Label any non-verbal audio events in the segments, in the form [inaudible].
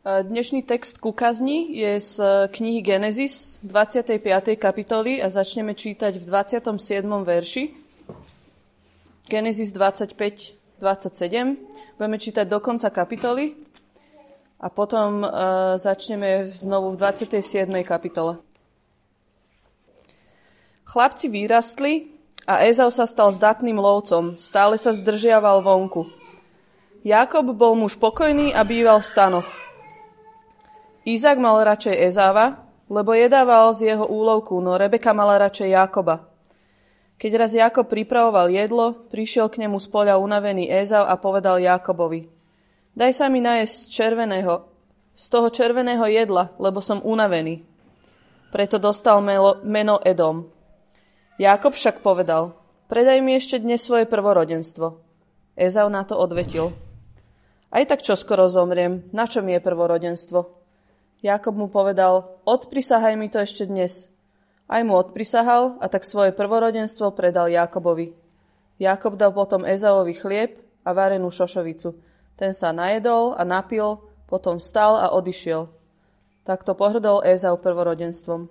Dnešný text ku kazni je z knihy Genesis 25. kapitoly a začneme čítať v 27. verši. Genesis 25, 27. Budeme čítať do konca kapitoly a potom uh, začneme znovu v 27. kapitole. Chlapci vyrastli a Ezau sa stal zdatným lovcom, stále sa zdržiaval vonku. Jakob bol muž pokojný a býval v stanoch. Izak mal radšej Ezáva, lebo jedával z jeho úlovku, no Rebeka mala radšej Jakoba. Keď raz Jakob pripravoval jedlo, prišiel k nemu z poľa unavený Ézav a povedal Jakobovi, daj sa mi najesť červeného, z toho červeného jedla, lebo som unavený. Preto dostal meno Edom. Jakob však povedal, predaj mi ešte dnes svoje prvorodenstvo. Ezau na to odvetil. Aj tak čo skoro zomriem, na čo mi je prvorodenstvo? Jakob mu povedal, odprisahaj mi to ešte dnes. Aj mu odprisahal a tak svoje prvorodenstvo predal Jakobovi. Jakob dal potom Ezavovi chlieb a varenú šošovicu. Ten sa najedol a napil, potom vstal a odišiel. Takto pohrdol Ezau prvorodenstvom.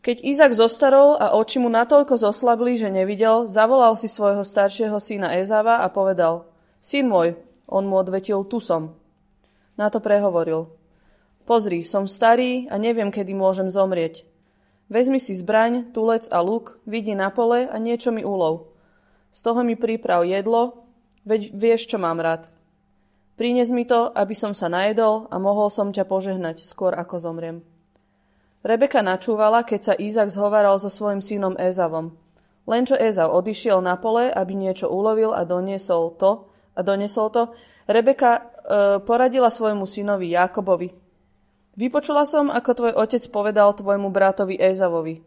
Keď Izak zostarol a oči mu natoľko zoslabli, že nevidel, zavolal si svojho staršieho syna Ezava a povedal, Syn môj, on mu odvetil, tu som. Na to prehovoril. Pozri, som starý a neviem, kedy môžem zomrieť. Vezmi si zbraň, tulec a luk, vidí na pole a niečo mi ulov. Z toho mi príprav jedlo, veď vieš, čo mám rád. Prines mi to, aby som sa najedol a mohol som ťa požehnať skôr ako zomriem. Rebeka načúvala, keď sa Izak zhovaral so svojim synom Ezavom. Len čo Ezav odišiel na pole, aby niečo ulovil a doniesol to, a doniesol to, Rebeka e, poradila svojmu synovi Jakobovi. Vypočula som, ako tvoj otec povedal tvojmu bratovi Ézavovi.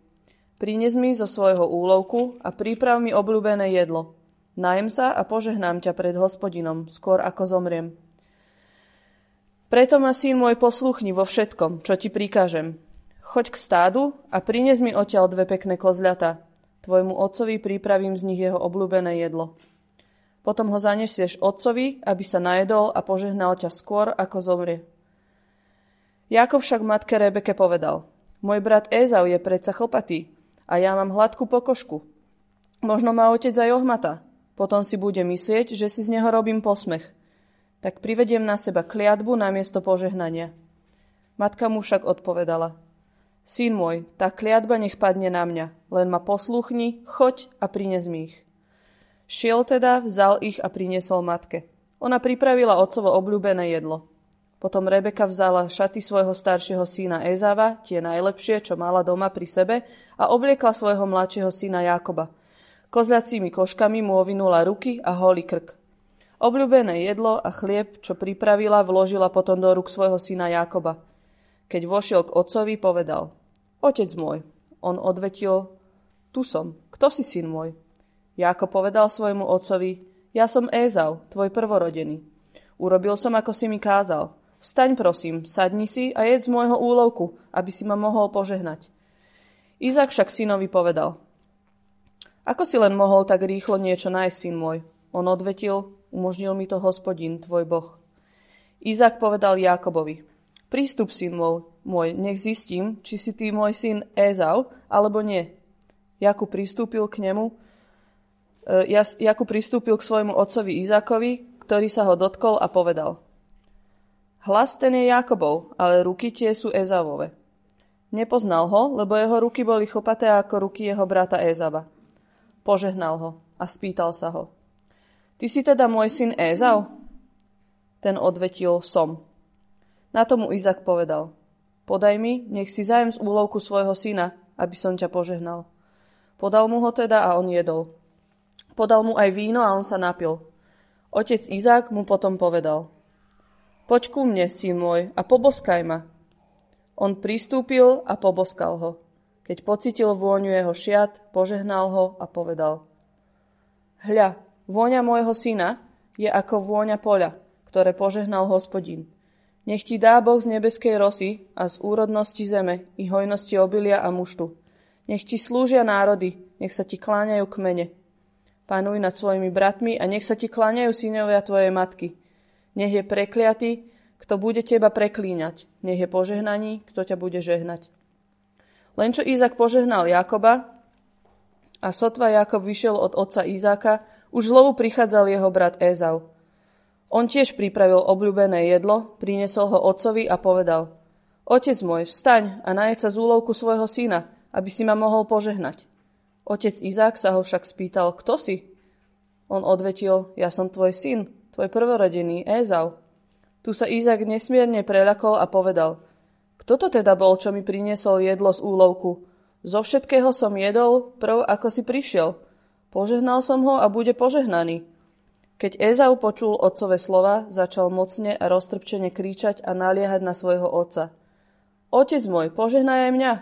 Prines mi zo svojho úlovku a príprav mi obľúbené jedlo. Najem sa a požehnám ťa pred hospodinom, skôr ako zomriem. Preto ma, syn môj, posluchni vo všetkom, čo ti prikážem. Choď k stádu a prines mi odtiaľ dve pekné kozľata. Tvojmu otcovi pripravím z nich jeho obľúbené jedlo. Potom ho zanesieš otcovi, aby sa najedol a požehnal ťa skôr, ako zomrie. Jakob však matke Rebeke povedal, môj brat Ézau je predsa chlpatý a ja mám hladkú pokožku. Možno má otec aj ohmata. Potom si bude myslieť, že si z neho robím posmech. Tak privediem na seba kliatbu na miesto požehnania. Matka mu však odpovedala. Syn môj, tá kliatba nech padne na mňa, len ma poslúchni, choď a prines mi ich. Šiel teda, vzal ich a priniesol matke. Ona pripravila otcovo obľúbené jedlo. Potom Rebeka vzala šaty svojho staršieho syna Ezava, tie najlepšie, čo mala doma pri sebe, a obliekla svojho mladšieho syna Jakoba. Kozľacími koškami mu ovinula ruky a holý krk. Obľúbené jedlo a chlieb, čo pripravila, vložila potom do rúk svojho syna Jakoba. Keď vošiel k otcovi, povedal, Otec môj. On odvetil, tu som. Kto si syn môj? Jáko povedal svojmu otcovi, ja som Ézau, tvoj prvorodený. Urobil som, ako si mi kázal. Vstaň prosím, sadni si a jedz z môjho úlovku, aby si ma mohol požehnať. Izak však synovi povedal, ako si len mohol tak rýchlo niečo nájsť, syn môj? On odvetil, umožnil mi to hospodin, tvoj boh. Izak povedal Jákobovi, prístup, syn môj, môj, nech zistím, či si ty môj syn Ézau, alebo nie. Jakub pristúpil k nemu, Jakub pristúpil k svojmu otcovi Izákovi, ktorý sa ho dotkol a povedal. Hlas ten je Jakobov, ale ruky tie sú Ezavove. Nepoznal ho, lebo jeho ruky boli chlpaté ako ruky jeho brata Ezava. Požehnal ho a spýtal sa ho. Ty si teda môj syn Ézau? Ten odvetil som. Na tomu Izak povedal. Podaj mi, nech si zajem z úlovku svojho syna, aby som ťa požehnal. Podal mu ho teda a on jedol. Podal mu aj víno a on sa napil. Otec Izák mu potom povedal. Poď ku mne, syn môj, a poboskaj ma. On pristúpil a poboskal ho. Keď pocitil vôňu jeho šiat, požehnal ho a povedal. Hľa, vôňa môjho syna je ako vôňa poľa, ktoré požehnal hospodin. Nech ti dá Boh z nebeskej rosy a z úrodnosti zeme i hojnosti obilia a muštu. Nech ti slúžia národy, nech sa ti kláňajú kmene. Panuj nad svojimi bratmi a nech sa ti kláňajú synovia tvojej matky. Nech je prekliatý, kto bude teba preklínať. Nech je požehnaný, kto ťa bude žehnať. Len čo Izak požehnal Jakoba a sotva Jakob vyšiel od otca Izáka, už zlovu prichádzal jeho brat Ézau. On tiež pripravil obľúbené jedlo, priniesol ho otcovi a povedal Otec môj, vstaň a najed sa z úlovku svojho syna, aby si ma mohol požehnať. Otec Izák sa ho však spýtal, kto si? On odvetil, ja som tvoj syn, tvoj prvorodený, Ézau. Tu sa Izák nesmierne preľakol a povedal, kto to teda bol, čo mi priniesol jedlo z úlovku? Zo všetkého som jedol prv, ako si prišiel. Požehnal som ho a bude požehnaný. Keď Ezau počul otcové slova, začal mocne a roztrpčene kríčať a naliehať na svojho otca. Otec môj, požehnaj aj mňa,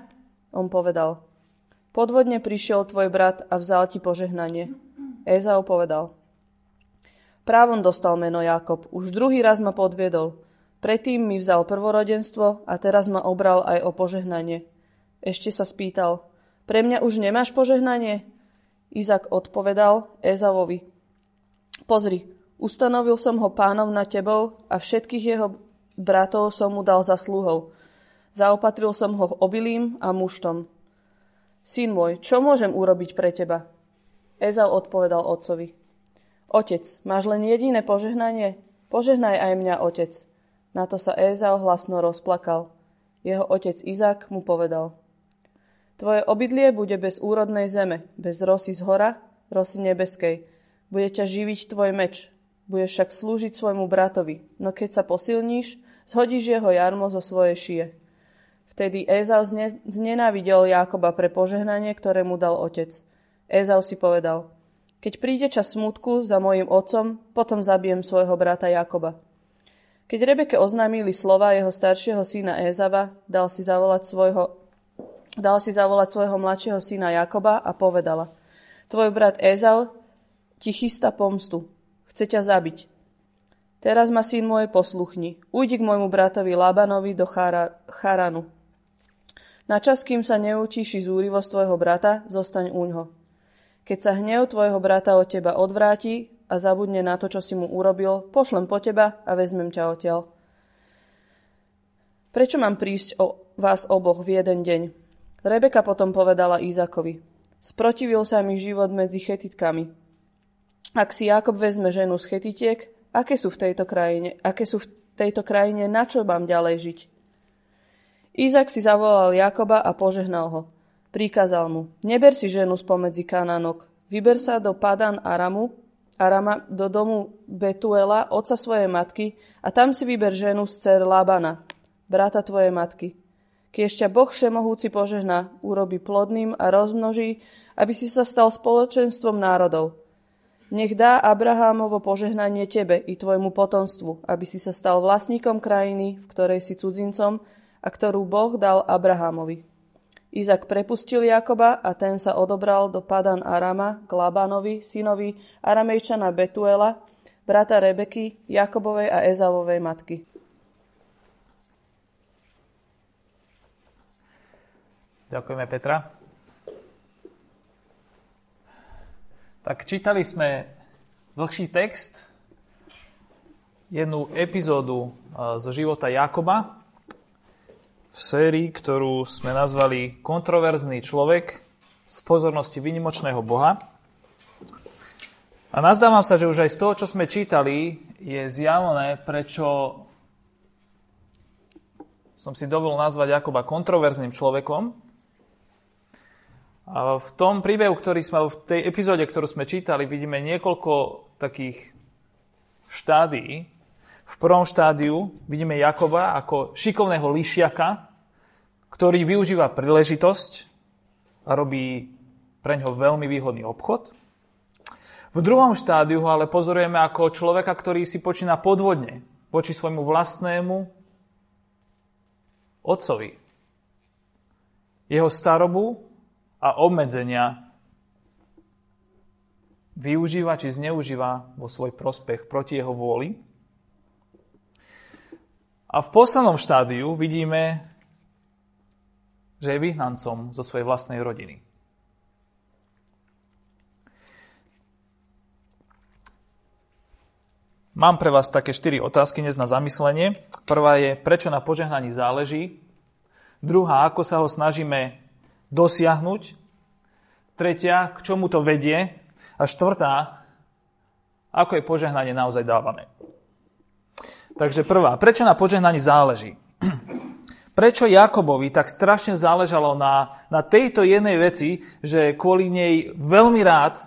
on povedal. Podvodne prišiel tvoj brat a vzal ti požehnanie. Ezau povedal. Právom dostal meno Jakob, už druhý raz ma podviedol. Predtým mi vzal prvorodenstvo a teraz ma obral aj o požehnanie. Ešte sa spýtal, pre mňa už nemáš požehnanie? Izak odpovedal Ezavovi, pozri, ustanovil som ho pánom na tebou a všetkých jeho bratov som mu dal za sluhov. Zaopatril som ho obilím a muštom. Syn môj, čo môžem urobiť pre teba? Ezau odpovedal otcovi. Otec, máš len jediné požehnanie? Požehnaj aj mňa, otec. Na to sa Ézau hlasno rozplakal. Jeho otec Izák mu povedal. Tvoje obydlie bude bez úrodnej zeme, bez rosy z hora, rosy nebeskej. Bude ťa živiť tvoj meč. Budeš však slúžiť svojmu bratovi, no keď sa posilníš, zhodíš jeho jarmo zo svojej šie. Vtedy Ézau znenávidel Jákoba pre požehnanie, ktoré mu dal otec. Ézau si povedal, keď príde čas smutku za mojim otcom, potom zabijem svojho brata Jakoba. Keď Rebeke oznámili slova jeho staršieho syna Ézava, dal si zavolať svojho, dal si zavolať svojho mladšieho syna Jakoba a povedala Tvoj brat Ézau ti chystá pomstu. Chce ťa zabiť. Teraz ma syn môj posluchni. Ujdi k môjmu bratovi Labanovi do Charanu. Na čas, kým sa neutíši zúrivosť tvojho brata, zostaň uňho. Keď sa hnev tvojho brata od teba odvráti, a zabudne na to, čo si mu urobil, pošlem po teba a vezmem ťa odtiaľ. Prečo mám prísť o vás oboch v jeden deň? Rebeka potom povedala Izakovi. Sprotivil sa mi život medzi chetitkami. Ak si Jakob vezme ženu z chetitiek, aké sú v tejto krajine, aké sú v tejto krajine, na čo mám ďalej žiť? Izak si zavolal Jakoba a požehnal ho. Príkazal mu, neber si ženu spomedzi Kanánok, vyber sa do Padan Aramu Arama do domu Betuela, otca svojej matky, a tam si vyber ženu z cer Labana, brata tvojej matky. Keď ešte Boh všemohúci požehná, urobi plodným a rozmnoží, aby si sa stal spoločenstvom národov. Nech dá Abrahámovo požehnanie tebe i tvojmu potomstvu, aby si sa stal vlastníkom krajiny, v ktorej si cudzincom a ktorú Boh dal Abrahámovi. Izak prepustil Jakoba a ten sa odobral do Padan Arama k Labanovi, synovi Aramejčana Betuela, brata Rebeky, Jakobovej a Ezavovej matky. Ďakujeme Petra. Tak čítali sme dlhší text, jednu epizódu eh, zo života Jakoba, v sérii, ktorú sme nazvali Kontroverzný človek v pozornosti vynimočného Boha. A nazdávam sa, že už aj z toho, čo sme čítali, je zjavné, prečo som si dovolil nazvať Jakoba kontroverzným človekom. A v tom príbehu, ktorý sme, v tej epizóde, ktorú sme čítali, vidíme niekoľko takých štádií, v prvom štádiu vidíme Jakoba ako šikovného lišiaka, ktorý využíva príležitosť a robí pre ňo veľmi výhodný obchod. V druhom štádiu ho ale pozorujeme ako človeka, ktorý si počína podvodne voči svojmu vlastnému otcovi. Jeho starobu a obmedzenia využíva či zneužíva vo svoj prospech proti jeho vôli. A v poslednom štádiu vidíme, že je vyhnancom zo svojej vlastnej rodiny. Mám pre vás také štyri otázky dnes na zamyslenie. Prvá je, prečo na požehnaní záleží. Druhá, ako sa ho snažíme dosiahnuť. Tretia, k čomu to vedie. A štvrtá, ako je požehnanie naozaj dávané. Takže prvá, prečo na požehnaní záleží? [clears throat] Prečo Jakobovi tak strašne záležalo na, na tejto jednej veci, že kvôli nej veľmi rád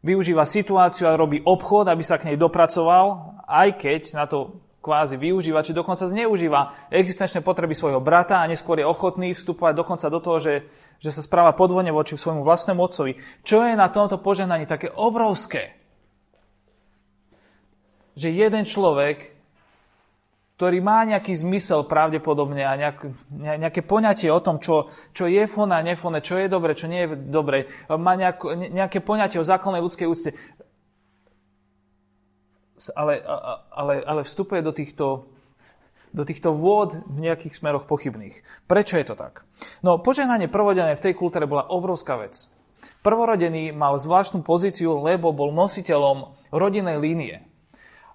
využíva situáciu a robí obchod, aby sa k nej dopracoval, aj keď na to kvázi využíva, či dokonca zneužíva existenčné potreby svojho brata a neskôr je ochotný vstupovať dokonca do toho, že, že sa správa podvodne voči svojmu vlastnému otcovi. Čo je na tomto požehnaní také obrovské? Že jeden človek ktorý má nejaký zmysel pravdepodobne a nejak, nejaké poňatie o tom, čo, čo je fone a nefone, čo je dobre, čo nie je dobre, má nejako, nejaké poňatie o základnej ľudskej úcte, ale, ale, ale vstupuje do týchto, do týchto vôd v nejakých smeroch pochybných. Prečo je to tak? No, požehnanie prvodené v tej kultúre bola obrovská vec. Prvorodený mal zvláštnu pozíciu, lebo bol nositeľom rodinnej línie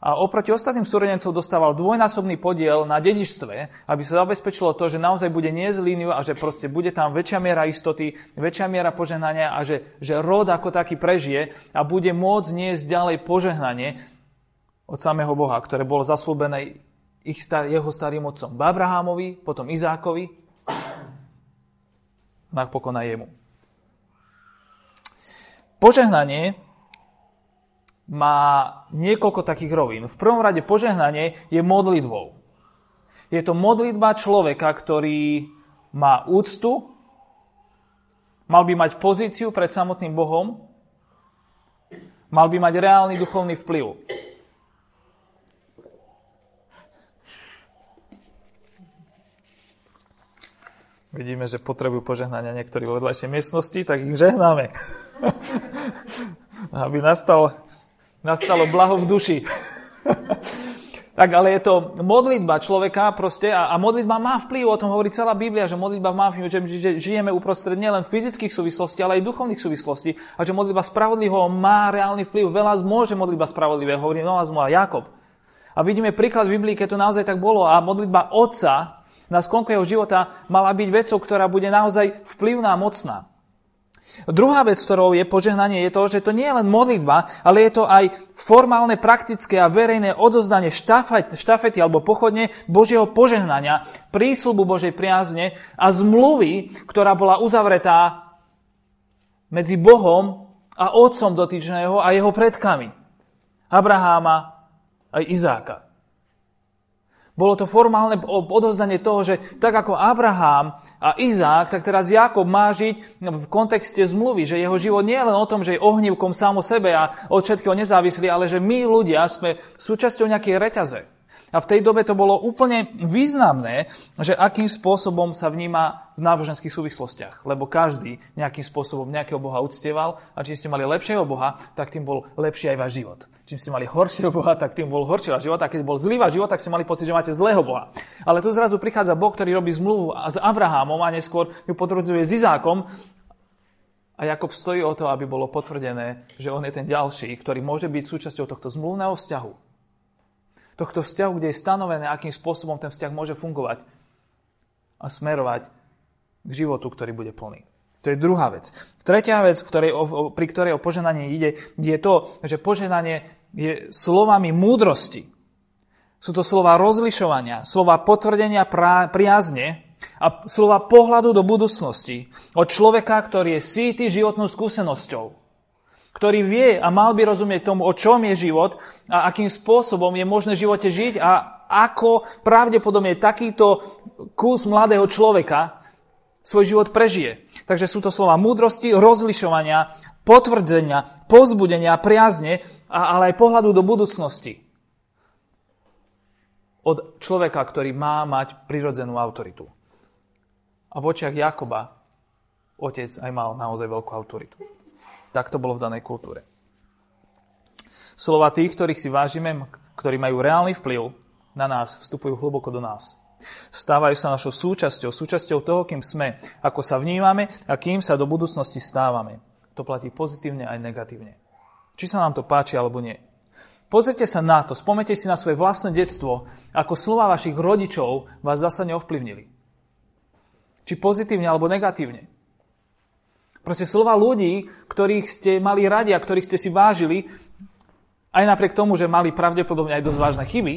a oproti ostatným súrodencom dostával dvojnásobný podiel na dedičstve, aby sa zabezpečilo to, že naozaj bude niesť líniu a že proste bude tam väčšia miera istoty, väčšia miera požehnania a že, že rod ako taký prežije a bude môcť niesť ďalej požehnanie od samého Boha, ktoré bolo zaslúbené ich star, jeho starým otcom Abrahámovi, potom Izákovi, napokon aj jemu. Požehnanie má niekoľko takých rovín. V prvom rade požehnanie je modlitbou. Je to modlitba človeka, ktorý má úctu, mal by mať pozíciu pred samotným Bohom, mal by mať reálny duchovný vplyv. Vidíme, že potrebujú požehnania niektorí vedľajšej miestnosti, tak ich žehnáme. [laughs] Aby nastal nastalo blaho v duši. [laughs] tak ale je to modlitba človeka proste a, a modlitba má vplyv, o tom hovorí celá Biblia, že modlitba má vplyv, že, že žijeme uprostred nielen fyzických súvislostí, ale aj duchovných súvislostí a že modlitba spravodlivého má reálny vplyv. Veľa môže modlitba spravodlivého, hovorí Nová zmluva Jakob. A vidíme príklad v Biblii, keď to naozaj tak bolo a modlitba otca na sklonku jeho života mala byť vecou, ktorá bude naozaj vplyvná a mocná. Druhá vec, ktorou je požehnanie, je to, že to nie je len modlitba, ale je to aj formálne, praktické a verejné odozdanie štafety, štafety alebo pochodne Božieho požehnania, prísľubu Božej priazne a zmluvy, ktorá bola uzavretá medzi Bohom a otcom dotyčného a jeho predkami. Abraháma aj Izáka. Bolo to formálne odovzdanie toho, že tak ako Abraham a Izák, tak teraz Jakob má žiť v kontexte zmluvy, že jeho život nie je len o tom, že je ohnívkom sám o sebe a od všetkého nezávislý, ale že my ľudia sme súčasťou nejakej reťaze. A v tej dobe to bolo úplne významné, že akým spôsobom sa vníma v náboženských súvislostiach. Lebo každý nejakým spôsobom nejakého Boha uctieval a čím ste mali lepšieho Boha, tak tým bol lepší aj váš život. Čím ste mali horšieho Boha, tak tým bol horší váš život. A keď bol zlý život, tak ste mali pocit, že máte zlého Boha. Ale tu zrazu prichádza Boh, ktorý robí zmluvu s Abrahamom a neskôr ju potvrdzuje s Izákom a Jakob stojí o to, aby bolo potvrdené, že on je ten ďalší, ktorý môže byť súčasťou tohto zmluvného vzťahu tohto vzťahu, kde je stanovené, akým spôsobom ten vzťah môže fungovať a smerovať k životu, ktorý bude plný. To je druhá vec. Tretia vec, ktorej, pri ktorej o poženanie ide, je to, že poženanie je slovami múdrosti. Sú to slova rozlišovania, slova potvrdenia priazne a slova pohľadu do budúcnosti od človeka, ktorý je síty životnou skúsenosťou ktorý vie a mal by rozumieť tomu, o čom je život a akým spôsobom je možné v živote žiť a ako pravdepodobne takýto kus mladého človeka svoj život prežije. Takže sú to slova múdrosti, rozlišovania, potvrdzenia, pozbudenia, priazne, ale aj pohľadu do budúcnosti. Od človeka, ktorý má mať prirodzenú autoritu. A v očiach Jakoba otec aj mal naozaj veľkú autoritu. Tak to bolo v danej kultúre. Slova tých, ktorých si vážime, ktorí majú reálny vplyv na nás, vstupujú hlboko do nás. Stávajú sa našou súčasťou, súčasťou toho, kým sme, ako sa vnímame a kým sa do budúcnosti stávame. To platí pozitívne aj negatívne. Či sa nám to páči alebo nie. Pozrite sa na to, spomnite si na svoje vlastné detstvo, ako slova vašich rodičov vás zásadne ovplyvnili. Či pozitívne alebo negatívne. Proste slova ľudí, ktorých ste mali radi a ktorých ste si vážili, aj napriek tomu, že mali pravdepodobne aj dosť vážne chyby,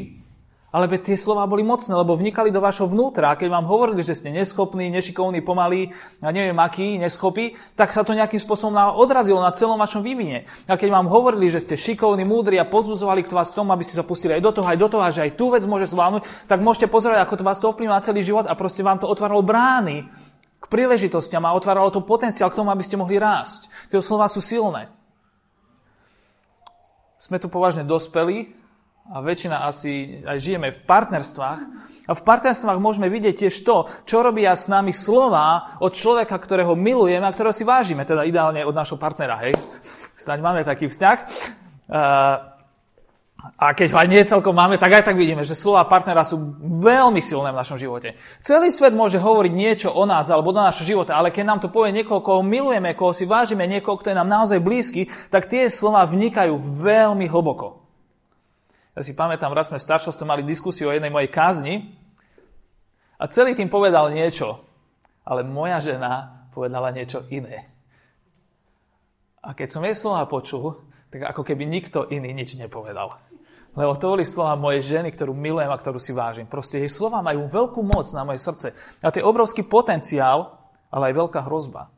ale tie slova boli mocné, lebo vnikali do vašho vnútra. A keď vám hovorili, že ste neschopní, nešikovní, pomalí, a neviem aký, neschopí, tak sa to nejakým spôsobom odrazilo na celom vašom vývine. A keď vám hovorili, že ste šikovní, múdri a pozbudzovali k vás k tomu, aby ste sa pustili aj do toho, aj do toho, a že aj tú vec môže zvládnuť, tak môžete pozerať, ako to vás to ovplyvňuje celý život a proste vám to otváralo brány k príležitostiam a otváralo to potenciál k tomu, aby ste mohli rásť. Tie slova sú silné. Sme tu považne dospelí, a väčšina asi aj žijeme v partnerstvách. A v partnerstvách môžeme vidieť tiež to, čo robia s nami slova od človeka, ktorého milujeme a ktorého si vážime, teda ideálne od našho partnera, hej. Snaď máme taký vzťah. A keď ho aj nie celkom máme, tak aj tak vidíme, že slova partnera sú veľmi silné v našom živote. Celý svet môže hovoriť niečo o nás alebo do našho života, ale keď nám to povie niekoho, koho milujeme, koho si vážime, niekoho, kto je nám naozaj blízky, tak tie slova vnikajú veľmi hlboko. Ja si pamätám, raz sme v staršosti mali diskusiu o jednej mojej kázni a celý tým povedal niečo, ale moja žena povedala niečo iné. A keď som jej slova počul, tak ako keby nikto iný nič nepovedal. Lebo to boli slova mojej ženy, ktorú milujem a ktorú si vážim. Proste jej slova majú veľkú moc na moje srdce. A to je obrovský potenciál, ale aj veľká hrozba.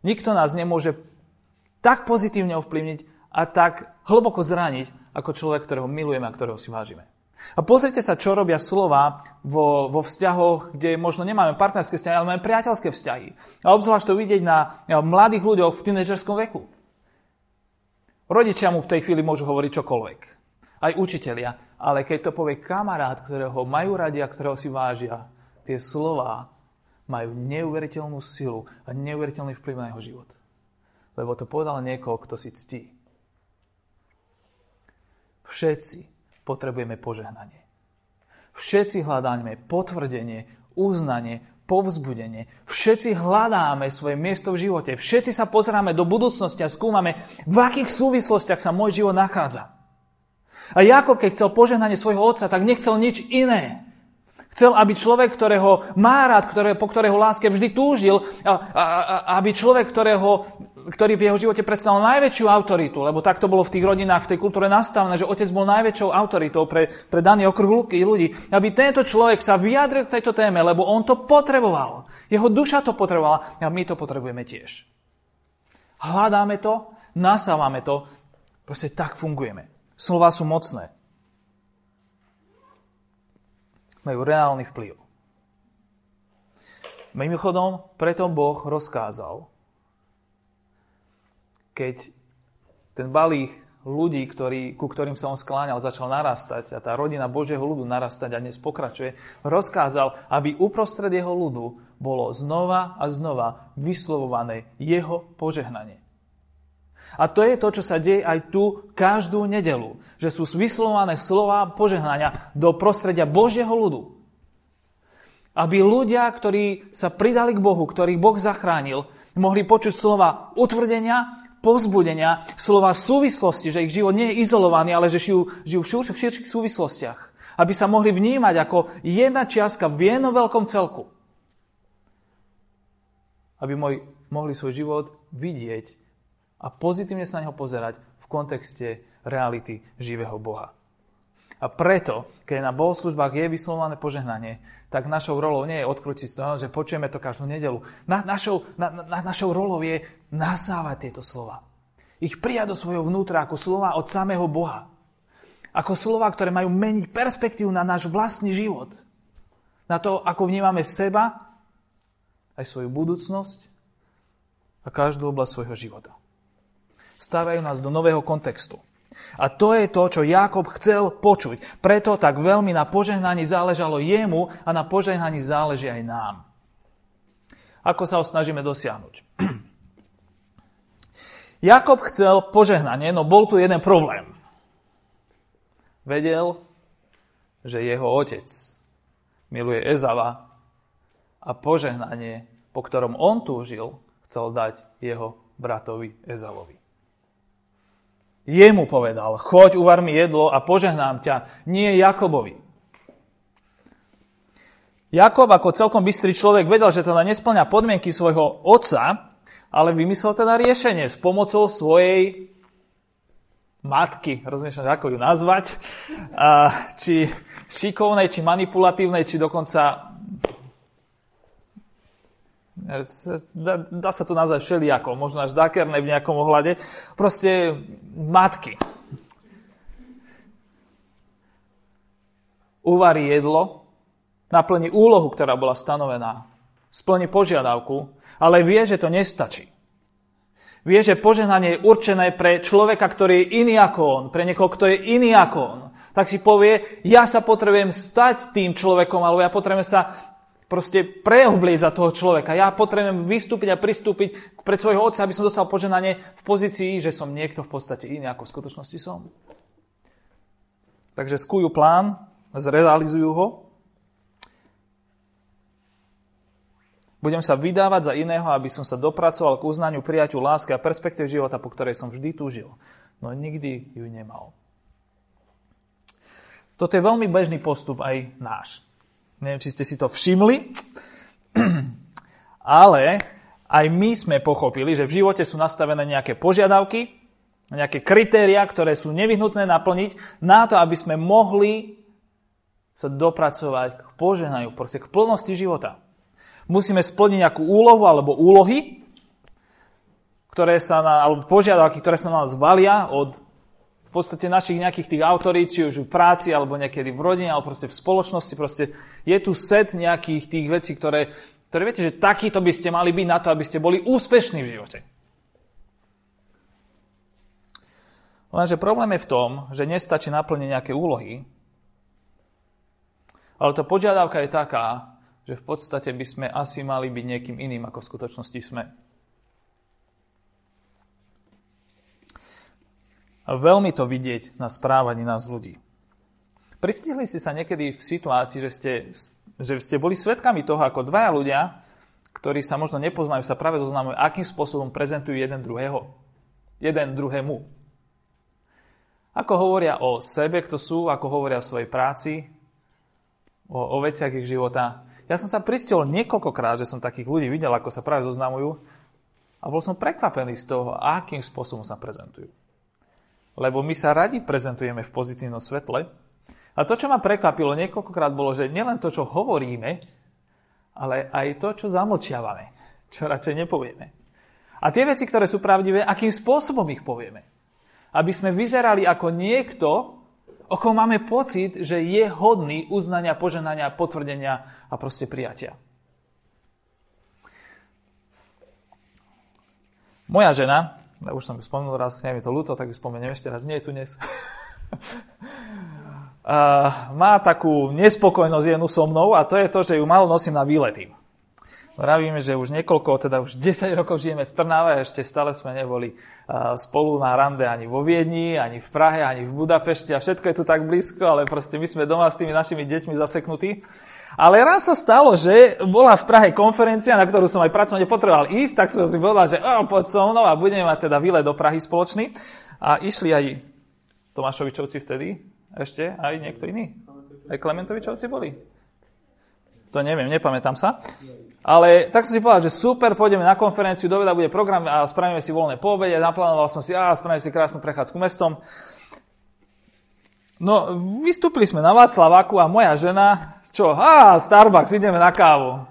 Nikto nás nemôže tak pozitívne ovplyvniť, a tak hlboko zraniť ako človek, ktorého milujeme a ktorého si vážime. A pozrite sa, čo robia slova vo, vo vzťahoch, kde možno nemáme partnerské vzťahy, ale máme priateľské vzťahy. A obzvlášť to vidieť na mladých ľuďoch v tínedžerskom veku. Rodičia mu v tej chvíli môžu hovoriť čokoľvek. Aj učitelia. Ale keď to povie kamarát, ktorého majú radi a ktorého si vážia, tie slova majú neuveriteľnú silu a neuveriteľný vplyv na jeho život. Lebo to povedal niekoho, kto si ctí. Všetci potrebujeme požehnanie. Všetci hľadáme potvrdenie, uznanie, povzbudenie. Všetci hľadáme svoje miesto v živote. Všetci sa pozeráme do budúcnosti a skúmame, v akých súvislostiach sa môj život nachádza. A Jakob, keď chcel požehnanie svojho otca, tak nechcel nič iné. Chcel, aby človek, ktorého má rád, ktoré, po ktorého láske vždy túžil, a, a, a, aby človek, ktorého, ktorý v jeho živote predstavil najväčšiu autoritu, lebo tak to bolo v tých rodinách, v tej kultúre nastavené, že otec bol najväčšou autoritou pre, pre daný okruh ľudí, aby tento človek sa vyjadril k tejto téme, lebo on to potreboval. Jeho duša to potrebovala a my to potrebujeme tiež. Hľadáme to, nasávame to, proste tak fungujeme. Slova sú mocné. majú reálny vplyv. Mimochodom, preto Boh rozkázal, keď ten balík ľudí, ktorý, ku ktorým sa on skláňal, začal narastať a tá rodina Božieho ľudu narastať a dnes pokračuje, rozkázal, aby uprostred jeho ľudu bolo znova a znova vyslovované jeho požehnanie. A to je to, čo sa deje aj tu každú nedelu. Že sú vyslovované slova požehnania do prostredia Božieho ľudu. Aby ľudia, ktorí sa pridali k Bohu, ktorých Boh zachránil, mohli počuť slova utvrdenia, povzbudenia, slova súvislosti, že ich život nie je izolovaný, ale že žijú, žijú v, šir, v širších súvislostiach. Aby sa mohli vnímať ako jedna čiastka v jednom veľkom celku. Aby môj, mohli svoj život vidieť a pozitívne sa na neho pozerať v kontexte reality živého Boha. A preto, keď na bohoslužbách je vyslovované požehnanie, tak našou rolou nie je odkrútiť to, že počujeme to každú nedelu. Na, našou, na, na, našou rolou je nasávať tieto slova. Ich prijať do svojho vnútra ako slova od samého Boha. Ako slova, ktoré majú meniť perspektívu na náš vlastný život. Na to, ako vnímame seba, aj svoju budúcnosť a každú oblasť svojho života stávajú nás do nového kontextu. A to je to, čo Jakob chcel počuť. Preto tak veľmi na požehnaní záležalo jemu a na požehnaní záleží aj nám. Ako sa ho snažíme dosiahnuť? [clears throat] Jakob chcel požehnanie, no bol tu jeden problém. Vedel, že jeho otec miluje Ezava a požehnanie, po ktorom on túžil, chcel dať jeho bratovi Ezavovi. Jemu povedal, choď, uvar mi jedlo a požehnám ťa, nie Jakobovi. Jakob ako celkom bystrý človek vedel, že teda nesplňa podmienky svojho otca, ale vymyslel teda riešenie s pomocou svojej matky, rozmýšľam, ako ju nazvať, či šikovnej, či manipulatívnej, či dokonca dá, dá sa to nazvať všelijako, možno až zákerné v nejakom ohľade, proste matky. Uvarí jedlo, naplní úlohu, ktorá bola stanovená, splní požiadavku, ale vie, že to nestačí. Vie, že požehnanie je určené pre človeka, ktorý je iný ako on, pre niekoho, kto je iný ako on. Tak si povie, ja sa potrebujem stať tým človekom, alebo ja potrebujem sa proste preoblieť za toho človeka. Ja potrebujem vystúpiť a pristúpiť pred svojho otca, aby som dostal poženanie v pozícii, že som niekto v podstate iný, ako v skutočnosti som. Takže skúju plán, zrealizujú ho Budem sa vydávať za iného, aby som sa dopracoval k uznaniu, prijaťu lásky a perspektív života, po ktorej som vždy túžil. No nikdy ju nemal. Toto je veľmi bežný postup aj náš. Neviem, či ste si to všimli, [clears throat] ale aj my sme pochopili, že v živote sú nastavené nejaké požiadavky, nejaké kritéria, ktoré sú nevyhnutné naplniť na to, aby sme mohli sa dopracovať k požehnaniu, proste k plnosti života. Musíme splniť nejakú úlohu alebo úlohy, ktoré sa na, alebo požiadavky, ktoré sa na nás valia od podstate našich nejakých tých autorít, či už v práci, alebo niekedy v rodine, alebo proste v spoločnosti. Proste je tu set nejakých tých vecí, ktoré, ktoré viete, že takýto by ste mali byť na to, aby ste boli úspešní v živote. Lenže problém je v tom, že nestačí naplniť nejaké úlohy, ale tá požiadavka je taká, že v podstate by sme asi mali byť niekým iným, ako v skutočnosti sme. Veľmi to vidieť na správaní nás ľudí. Pristihli ste sa niekedy v situácii, že ste, že ste boli svetkami toho, ako dvaja ľudia, ktorí sa možno nepoznajú, sa práve zoznamujú, akým spôsobom prezentujú jeden druhého. Jeden druhému. Ako hovoria o sebe, kto sú, ako hovoria o svojej práci, o, o veciach ich života. Ja som sa pristihol niekoľkokrát, že som takých ľudí videl, ako sa práve zoznamujú a bol som prekvapený z toho, akým spôsobom sa prezentujú. Lebo my sa radi prezentujeme v pozitívnom svetle. A to, čo ma prekvapilo niekoľkokrát, bolo, že nielen to, čo hovoríme, ale aj to, čo zamlčiavame, čo radšej nepovieme. A tie veci, ktoré sú pravdivé, akým spôsobom ich povieme. Aby sme vyzerali ako niekto, o kom máme pocit, že je hodný uznania, poženania, potvrdenia a proste prijatia. Moja žena, už som ju spomenul raz, nie je to ľúto, tak ju spomeniem ešte raz, nie je tu dnes. [laughs] má takú nespokojnosť jednu so mnou a to je to, že ju malo nosím na výlety. Vravíme, že už niekoľko, teda už [laughs] 10 rokov žijeme v Trnave a ešte stále sme neboli spolu na rande ani vo Viedni, ani v Prahe, ani v Budapešti a všetko je tu tak blízko, ale proste my sme doma s tými našimi deťmi zaseknutí. Ale raz sa stalo, že bola v Prahe konferencia, na ktorú som aj pracovne potreboval ísť, tak som si povedal, že oh, poď so mnou a budeme mať teda výlet do Prahy spoločný. A išli aj Tomášovičovci vtedy, ešte aj niekto iný. Aj Klementovičovci boli? To neviem, nepamätám sa. Ale tak som si povedal, že super, pôjdeme na konferenciu, do bude program a spravíme si voľné po obede. Naplánoval som si, a spravíme si krásnu prechádzku mestom. No, vystúpili sme na Václaváku a moja žena, čo, a Starbucks, ideme na kávu.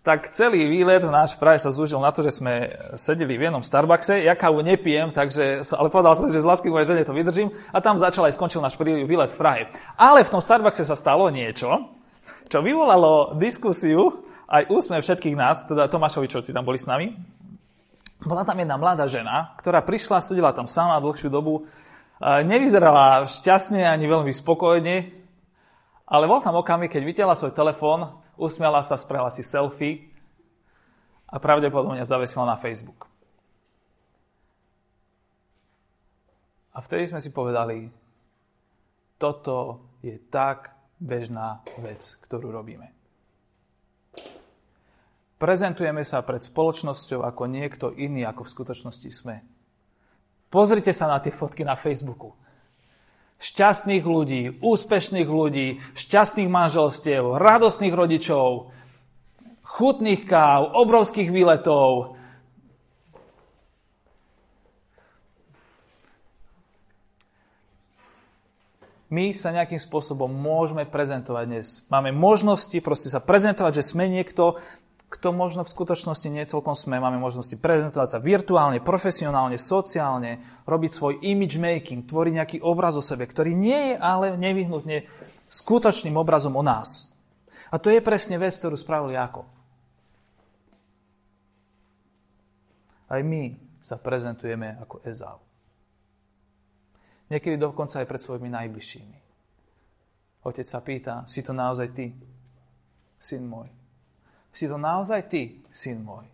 Tak celý výlet náš práve sa zúžil na to, že sme sedeli v jednom Starbuckse. Ja kávu nepijem, takže, ale povedal som, že z lásky mojej žene to vydržím. A tam začal aj skončil náš výlet v Prahe. Ale v tom Starbuckse sa stalo niečo, čo vyvolalo diskusiu aj úsmev všetkých nás, teda Tomášovičovci tam boli s nami. Bola tam jedna mladá žena, ktorá prišla, sedela tam sama dlhšiu dobu, nevyzerala šťastne ani veľmi spokojne, ale bol tam okamih, keď videla svoj telefón, usmiala sa, spravila si selfie a pravdepodobne zavesila na Facebook. A vtedy sme si povedali, toto je tak bežná vec, ktorú robíme. Prezentujeme sa pred spoločnosťou ako niekto iný, ako v skutočnosti sme. Pozrite sa na tie fotky na Facebooku. Šťastných ľudí, úspešných ľudí, šťastných manželstiev, radostných rodičov, chutných káv, obrovských výletov. My sa nejakým spôsobom môžeme prezentovať dnes. Máme možnosti proste sa prezentovať, že sme niekto, kto možno v skutočnosti nie celkom sme. Máme možnosti prezentovať sa virtuálne, profesionálne, sociálne, robiť svoj image making, tvoriť nejaký obraz o sebe, ktorý nie je ale nevyhnutne skutočným obrazom o nás. A to je presne vec, ktorú spravil Jakob. Aj my sa prezentujeme ako Ezau. Niekedy dokonca aj pred svojimi najbližšími. Otec sa pýta, si to naozaj ty, syn môj? Si to naozaj ty, syn môj?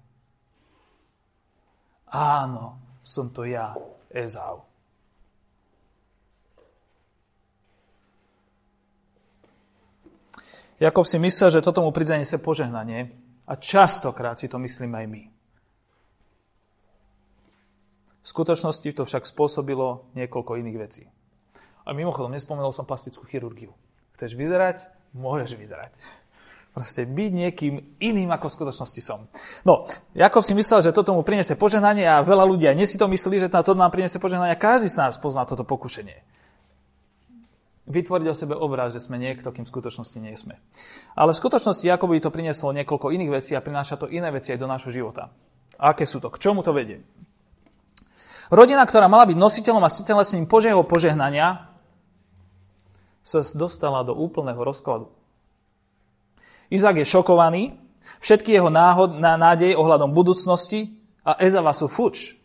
Áno, som to ja, Ezau. Jakob si myslel, že toto mu sa požehnanie a častokrát si to myslím aj my. V skutočnosti to však spôsobilo niekoľko iných vecí. A mimochodom, nespomenul som plastickú chirurgiu. Chceš vyzerať? Môžeš vyzerať. Proste byť niekým iným, ako v skutočnosti som. No, Jakob si myslel, že toto mu priniesie požehnanie a veľa ľudí aj si to myslí, že to nám priniesie požehnanie a každý z nás pozná toto pokušenie. Vytvoriť o sebe obraz, že sme niekto, kým v skutočnosti nie sme. Ale v skutočnosti Jakobovi to prinieslo niekoľko iných vecí a prináša to iné veci aj do nášho života. Aké sú to? K čomu to vedie? Rodina, ktorá mala byť nositeľom a stelesnením Božieho požehnania, sa dostala do úplného rozkladu. Izák je šokovaný, všetky jeho náhod, na nádej ohľadom budúcnosti a Ezava sú fuč.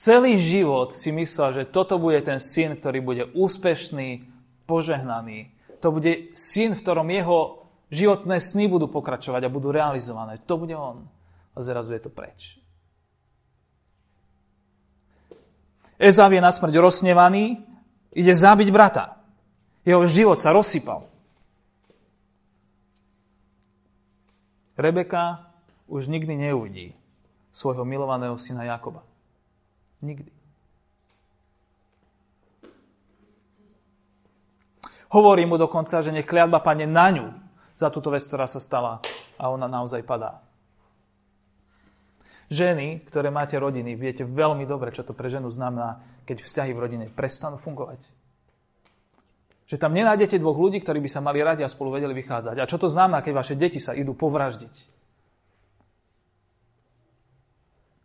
Celý život si myslel, že toto bude ten syn, ktorý bude úspešný, požehnaný. To bude syn, v ktorom jeho životné sny budú pokračovať a budú realizované. To bude on a zrazu je to preč. Ezav je na smrť rozsnevaný, ide zabiť brata. Jeho život sa rozsypal. Rebeka už nikdy neuvidí svojho milovaného syna Jakoba. Nikdy. Hovorí mu dokonca, že nech kliatba pane na ňu za túto vec, ktorá sa stala a ona naozaj padá. Ženy, ktoré máte rodiny, viete veľmi dobre, čo to pre ženu znamená, keď vzťahy v rodine prestanú fungovať. Že tam nenájdete dvoch ľudí, ktorí by sa mali radi a spolu vedeli vychádzať. A čo to znamená, keď vaše deti sa idú povraždiť?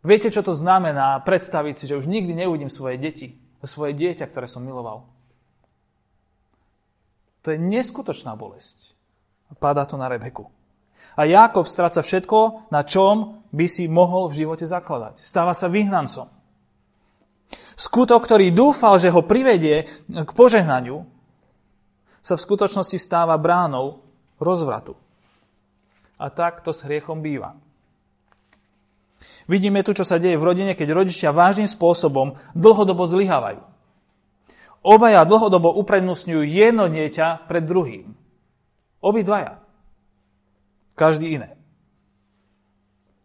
Viete, čo to znamená predstaviť si, že už nikdy neuvidím svoje deti, svoje dieťa, ktoré som miloval. To je neskutočná bolesť. A padá to na Rebeku. A Jákob stráca všetko, na čom by si mohol v živote zakladať. Stáva sa vyhnancom. Skutok, ktorý dúfal, že ho privedie k požehnaniu, sa v skutočnosti stáva bránou rozvratu. A tak to s hriechom býva. Vidíme tu, čo sa deje v rodine, keď rodičia vážnym spôsobom dlhodobo zlyhávajú. Obaja dlhodobo uprednostňujú jedno dieťa pred druhým. Obidvaja. Každý iné.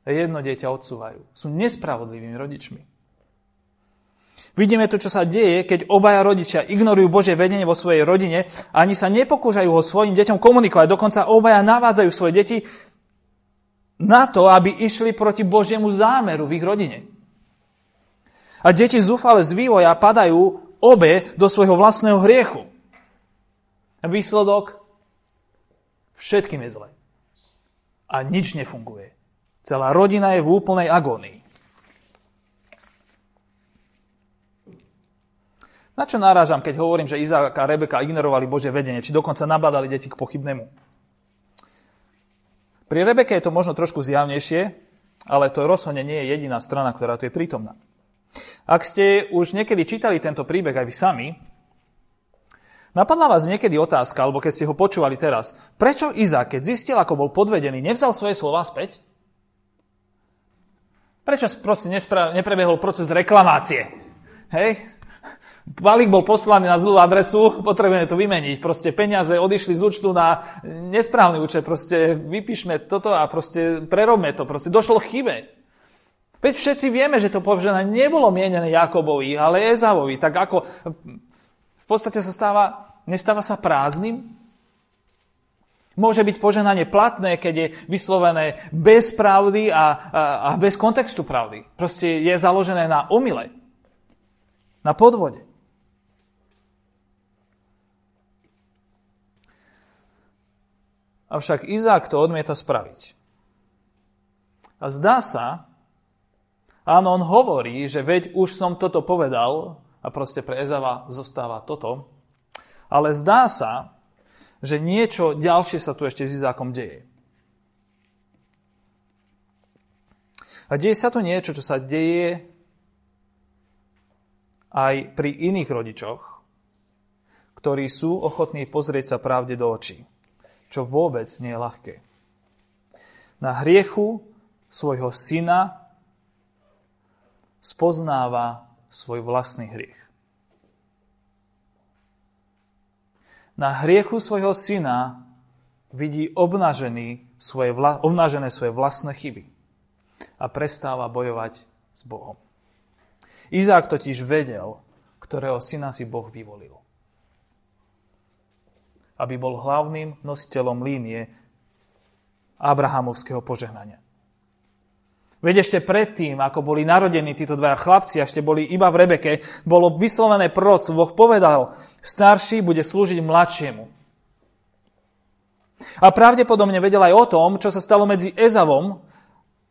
Jedno dieťa odsúvajú. Sú nespravodlivými rodičmi. Vidíme to, čo sa deje, keď obaja rodičia ignorujú Božie vedenie vo svojej rodine ani sa nepokúšajú ho svojim deťom komunikovať. Dokonca obaja navádzajú svoje deti na to, aby išli proti Božiemu zámeru v ich rodine. A deti zúfale z vývoja padajú obe do svojho vlastného hriechu. Výsledok všetkým je zle a nič nefunguje. Celá rodina je v úplnej agónii. Na čo narážam, keď hovorím, že Izák a Rebeka ignorovali Bože vedenie, či dokonca nabadali deti k pochybnému? Pri Rebeke je to možno trošku zjavnejšie, ale to rozhodne nie je jediná strana, ktorá tu je prítomná. Ak ste už niekedy čítali tento príbeh aj vy sami, Napadla vás niekedy otázka, alebo keď ste ho počúvali teraz, prečo Izák, keď zistil, ako bol podvedený, nevzal svoje slova späť? Prečo proste nespra- neprebehol proces reklamácie? Hej? Balík bol poslaný na zlú adresu, potrebujeme to vymeniť. Proste peniaze odišli z účtu na nesprávny účet. Proste vypíšme toto a proste prerobme to. Proste došlo chybe. Veď všetci vieme, že to požehnanie nebolo mienené Jakobovi, ale Ezavovi. Tak ako v podstate sa stáva, nestáva sa prázdnym? Môže byť poženanie platné, keď je vyslovené bez pravdy a, a, a bez kontextu pravdy. Proste je založené na omyle, na podvode. Avšak Izák to odmieta spraviť. A zdá sa, Áno, on hovorí, že veď už som toto povedal a proste pre Ezava zostáva toto. Ale zdá sa, že niečo ďalšie sa tu ešte s Izákom deje. A deje sa tu niečo, čo sa deje aj pri iných rodičoch, ktorí sú ochotní pozrieť sa pravde do očí, čo vôbec nie je ľahké. Na hriechu svojho syna spoznáva svoj vlastný hriech. Na hriechu svojho syna vidí obnažený svoje vla, obnažené svoje vlastné chyby a prestáva bojovať s Bohom. Izák totiž vedel, ktorého syna si Boh vyvolil. Aby bol hlavným nositeľom línie Abrahamovského požehnania. Veď ešte predtým, ako boli narodení títo dvaja chlapci, ešte boli iba v Rebeke, bolo vyslovené proroctvo. Boh povedal, starší bude slúžiť mladšiemu. A pravdepodobne vedel aj o tom, čo sa stalo medzi Ezavom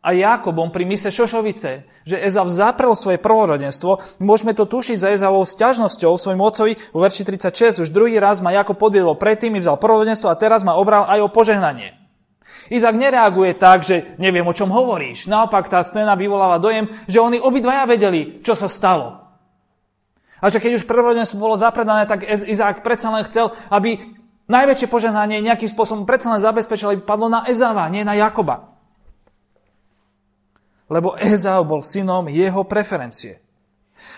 a Jakobom pri mise Šošovice, že Ezav zaprel svoje prvorodenstvo. Môžeme to tušiť za Ezavou sťažnosťou svojim otcovi vo verši 36. Už druhý raz ma Jakob podviedol predtým, mi vzal prvorodenstvo a teraz ma obral aj o požehnanie. Izak nereaguje tak, že neviem, o čom hovoríš. Naopak tá scéna vyvoláva dojem, že oni obidvaja vedeli, čo sa stalo. A že keď už prvorodenstvo bolo zapredané, tak Izák predsa len chcel, aby najväčšie požehnanie nejakým spôsobom predsa len zabezpečil, aby padlo na Ezáva, nie na Jakoba. Lebo Ezáv bol synom jeho preferencie.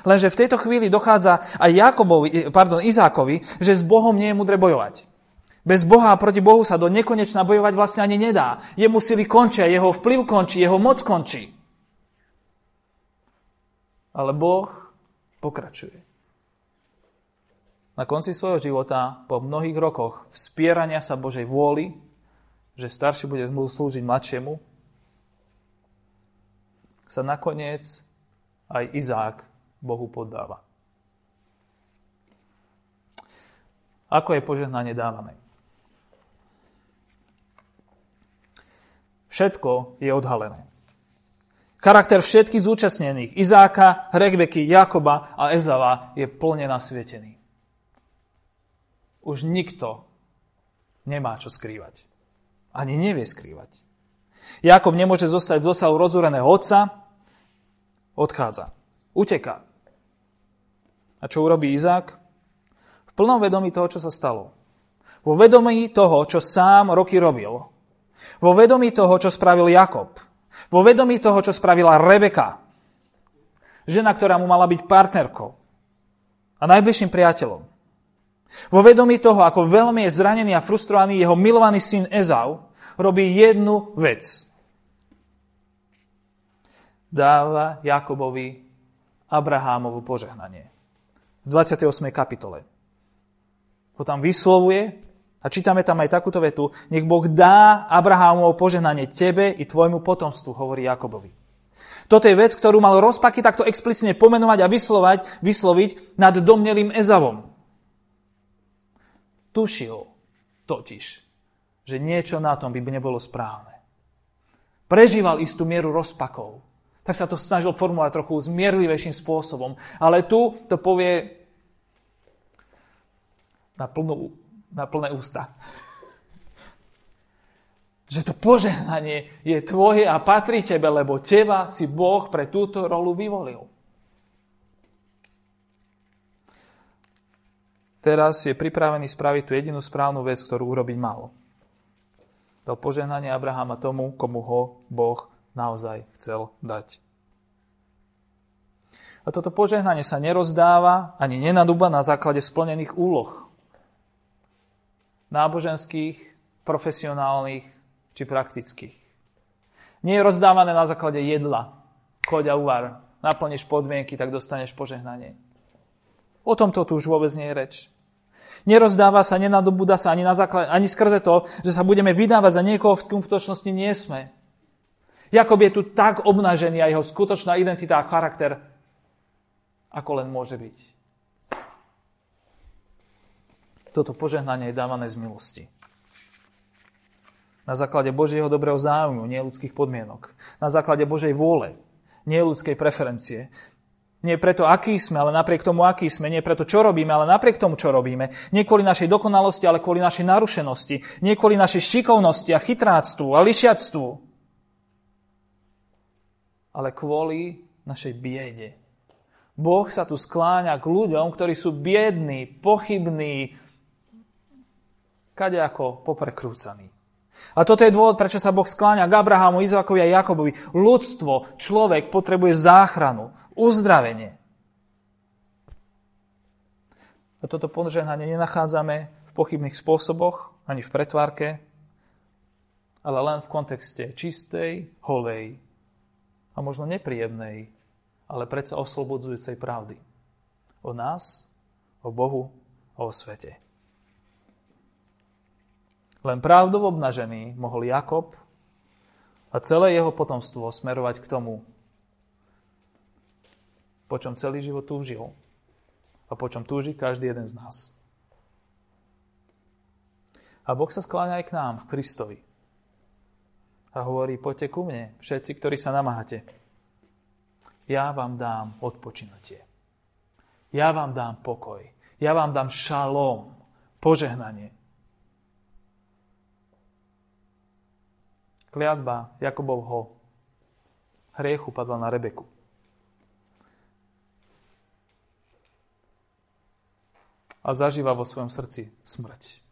Lenže v tejto chvíli dochádza aj Jakobovi, pardon, Izákovi, že s Bohom nie je mudre bojovať. Bez Boha a proti Bohu sa do nekonečna bojovať vlastne ani nedá. Jemu sily končia, jeho vplyv končí, jeho moc končí. Ale Boh pokračuje. Na konci svojho života, po mnohých rokoch vspierania sa Božej vôli, že starší bude slúžiť mladšiemu, sa nakoniec aj Izák Bohu poddáva. Ako je požehnanie dávané? Všetko je odhalené. Charakter všetkých zúčastnených, Izáka, Regbeky, Jakoba a Ezava, je plne nasvietený. Už nikto nemá čo skrývať. Ani nevie skrývať. Jakob nemôže zostať v dosahu rozúreného otca, odchádza. Uteká. A čo urobí Izák? V plnom vedomí toho, čo sa stalo. Vo vedomí toho, čo sám roky robil, vo vedomí toho, čo spravil Jakob. Vo vedomí toho, čo spravila Rebeka. Žena, ktorá mu mala byť partnerkou a najbližším priateľom. Vo vedomí toho, ako veľmi je zranený a frustrovaný jeho milovaný syn Ezau, robí jednu vec. Dáva Jakobovi Abrahámovu požehnanie. V 28. kapitole. Ho tam vyslovuje a čítame tam aj takúto vetu. Nech Boh dá Abrahámovo požehnanie tebe i tvojmu potomstvu, hovorí Jakobovi. Toto je vec, ktorú mal rozpaky takto explicitne pomenovať a vyslovať, vysloviť nad domnelým Ezavom. Tušil totiž, že niečo na tom by nebolo správne. Prežíval istú mieru rozpakov. Tak sa to snažil formulovať trochu zmierlivejším spôsobom. Ale tu to povie na plnú na plné ústa. Že to požehnanie je tvoje a patrí tebe, lebo teba si Boh pre túto rolu vyvolil. Teraz je pripravený spraviť tú jedinú správnu vec, ktorú urobiť mal. Dal požehnanie Abrahama tomu, komu ho Boh naozaj chcel dať. A toto požehnanie sa nerozdáva ani nenadúba na základe splnených úloh náboženských, profesionálnych či praktických. Nie je rozdávané na základe jedla, Choď a uvar. Naplníš podmienky, tak dostaneš požehnanie. O tomto tu už vôbec nie je reč. Nerozdáva sa, nenadobúda sa ani, na základ, ani skrze to, že sa budeme vydávať za niekoho, v skutočnosti nie sme. Jakob je tu tak obnažený a jeho skutočná identita a charakter, ako len môže byť. Toto požehnanie je dávané z milosti. Na základe Božieho dobrého záujmu, nie ľudských podmienok. Na základe Božej vôle, nie ľudskej preferencie. Nie preto, aký sme, ale napriek tomu, aký sme. Nie preto, čo robíme, ale napriek tomu, čo robíme. Nie kvôli našej dokonalosti, ale kvôli našej narušenosti. Nie kvôli našej šikovnosti a chytráctvu a lišiactvu. Ale kvôli našej biede. Boh sa tu skláňa k ľuďom, ktorí sú biední, pochybní, kadejako poprekrúcaní. A toto je dôvod, prečo sa Boh skláňa k Abrahamu, Izákovi a Jakobovi. Ľudstvo, človek potrebuje záchranu uzdravenie. A toto požehnanie nenachádzame v pochybných spôsoboch, ani v pretvárke, ale len v kontexte čistej, holej a možno nepríjemnej, ale predsa oslobodzujúcej pravdy. O nás, o Bohu a o svete. Len pravdou obnažený mohol Jakob a celé jeho potomstvo smerovať k tomu, po čom celý život túžil a po čom túži každý jeden z nás. A Boh sa skláňa aj k nám v Kristovi. A hovorí, poďte ku mne, všetci, ktorí sa namáhate. Ja vám dám odpočinutie. Ja vám dám pokoj. Ja vám dám šalom, požehnanie. Kliatba Jakobovho hriechu padla na Rebeku. a zažíva vo svojom srdci smrť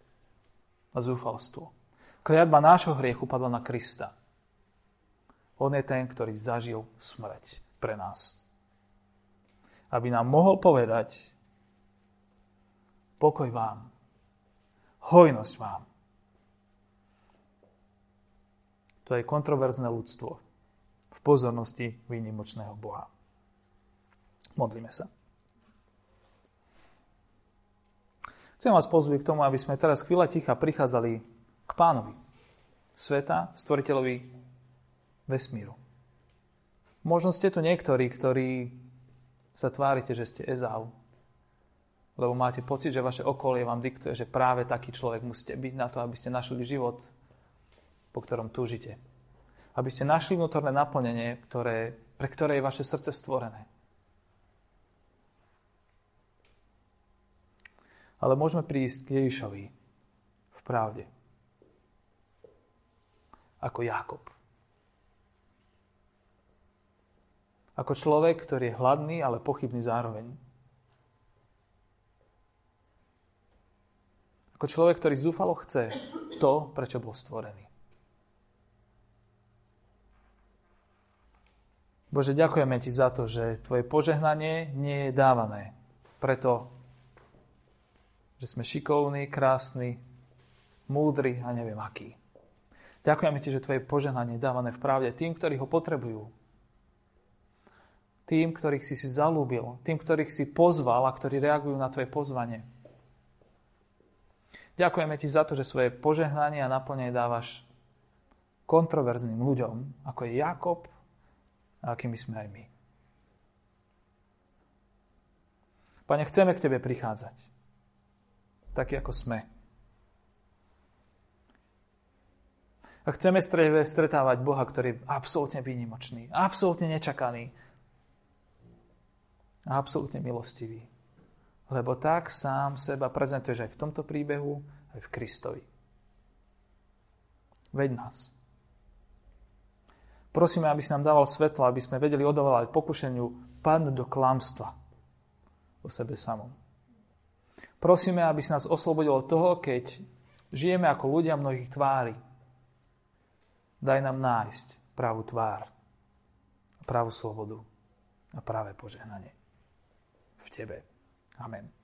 a zúfalstvo. Kliatba nášho hriechu padla na Krista. On je ten, ktorý zažil smrť pre nás. Aby nám mohol povedať pokoj vám, hojnosť vám. To je kontroverzné ľudstvo v pozornosti výnimočného Boha. Modlíme sa. Chcem vás pozvať k tomu, aby sme teraz chvíľa ticha prichádzali k pánovi, sveta, stvoriteľovi vesmíru. Možno ste tu niektorí, ktorí sa tvárite, že ste Ezau, lebo máte pocit, že vaše okolie vám diktuje, že práve taký človek musíte byť na to, aby ste našli život, po ktorom túžite. Aby ste našli vnútorné naplnenie, ktoré, pre ktoré je vaše srdce stvorené. Ale môžeme prísť k Ježišovi v pravde. Ako Jakob. Ako človek, ktorý je hladný, ale pochybný zároveň. Ako človek, ktorý zúfalo chce to, prečo bol stvorený. Bože, ďakujeme Ti za to, že Tvoje požehnanie nie je dávané preto, že sme šikovní, krásni, múdri a neviem akí. Ďakujeme ti, že tvoje požehnanie je dávané v pravde tým, ktorí ho potrebujú. Tým, ktorých si si zalúbil, tým, ktorých si pozval a ktorí reagujú na tvoje pozvanie. Ďakujeme ti za to, že svoje požehnanie a naplnenie dávaš kontroverzným ľuďom, ako je Jakob a akými sme aj my. Pane, chceme k Tebe prichádzať takí ako sme. A chceme stretávať Boha, ktorý je absolútne výnimočný, absolútne nečakaný a absolútne milostivý. Lebo tak sám seba prezentuješ aj v tomto príbehu, aj v Kristovi. Veď nás. Prosíme, aby si nám dával svetlo, aby sme vedeli odolávať pokušeniu padnúť do klamstva o sebe samom. Prosíme, aby si nás oslobodil od toho, keď žijeme ako ľudia mnohých tvári. Daj nám nájsť pravú tvár, pravú slobodu a práve požehnanie v Tebe. Amen.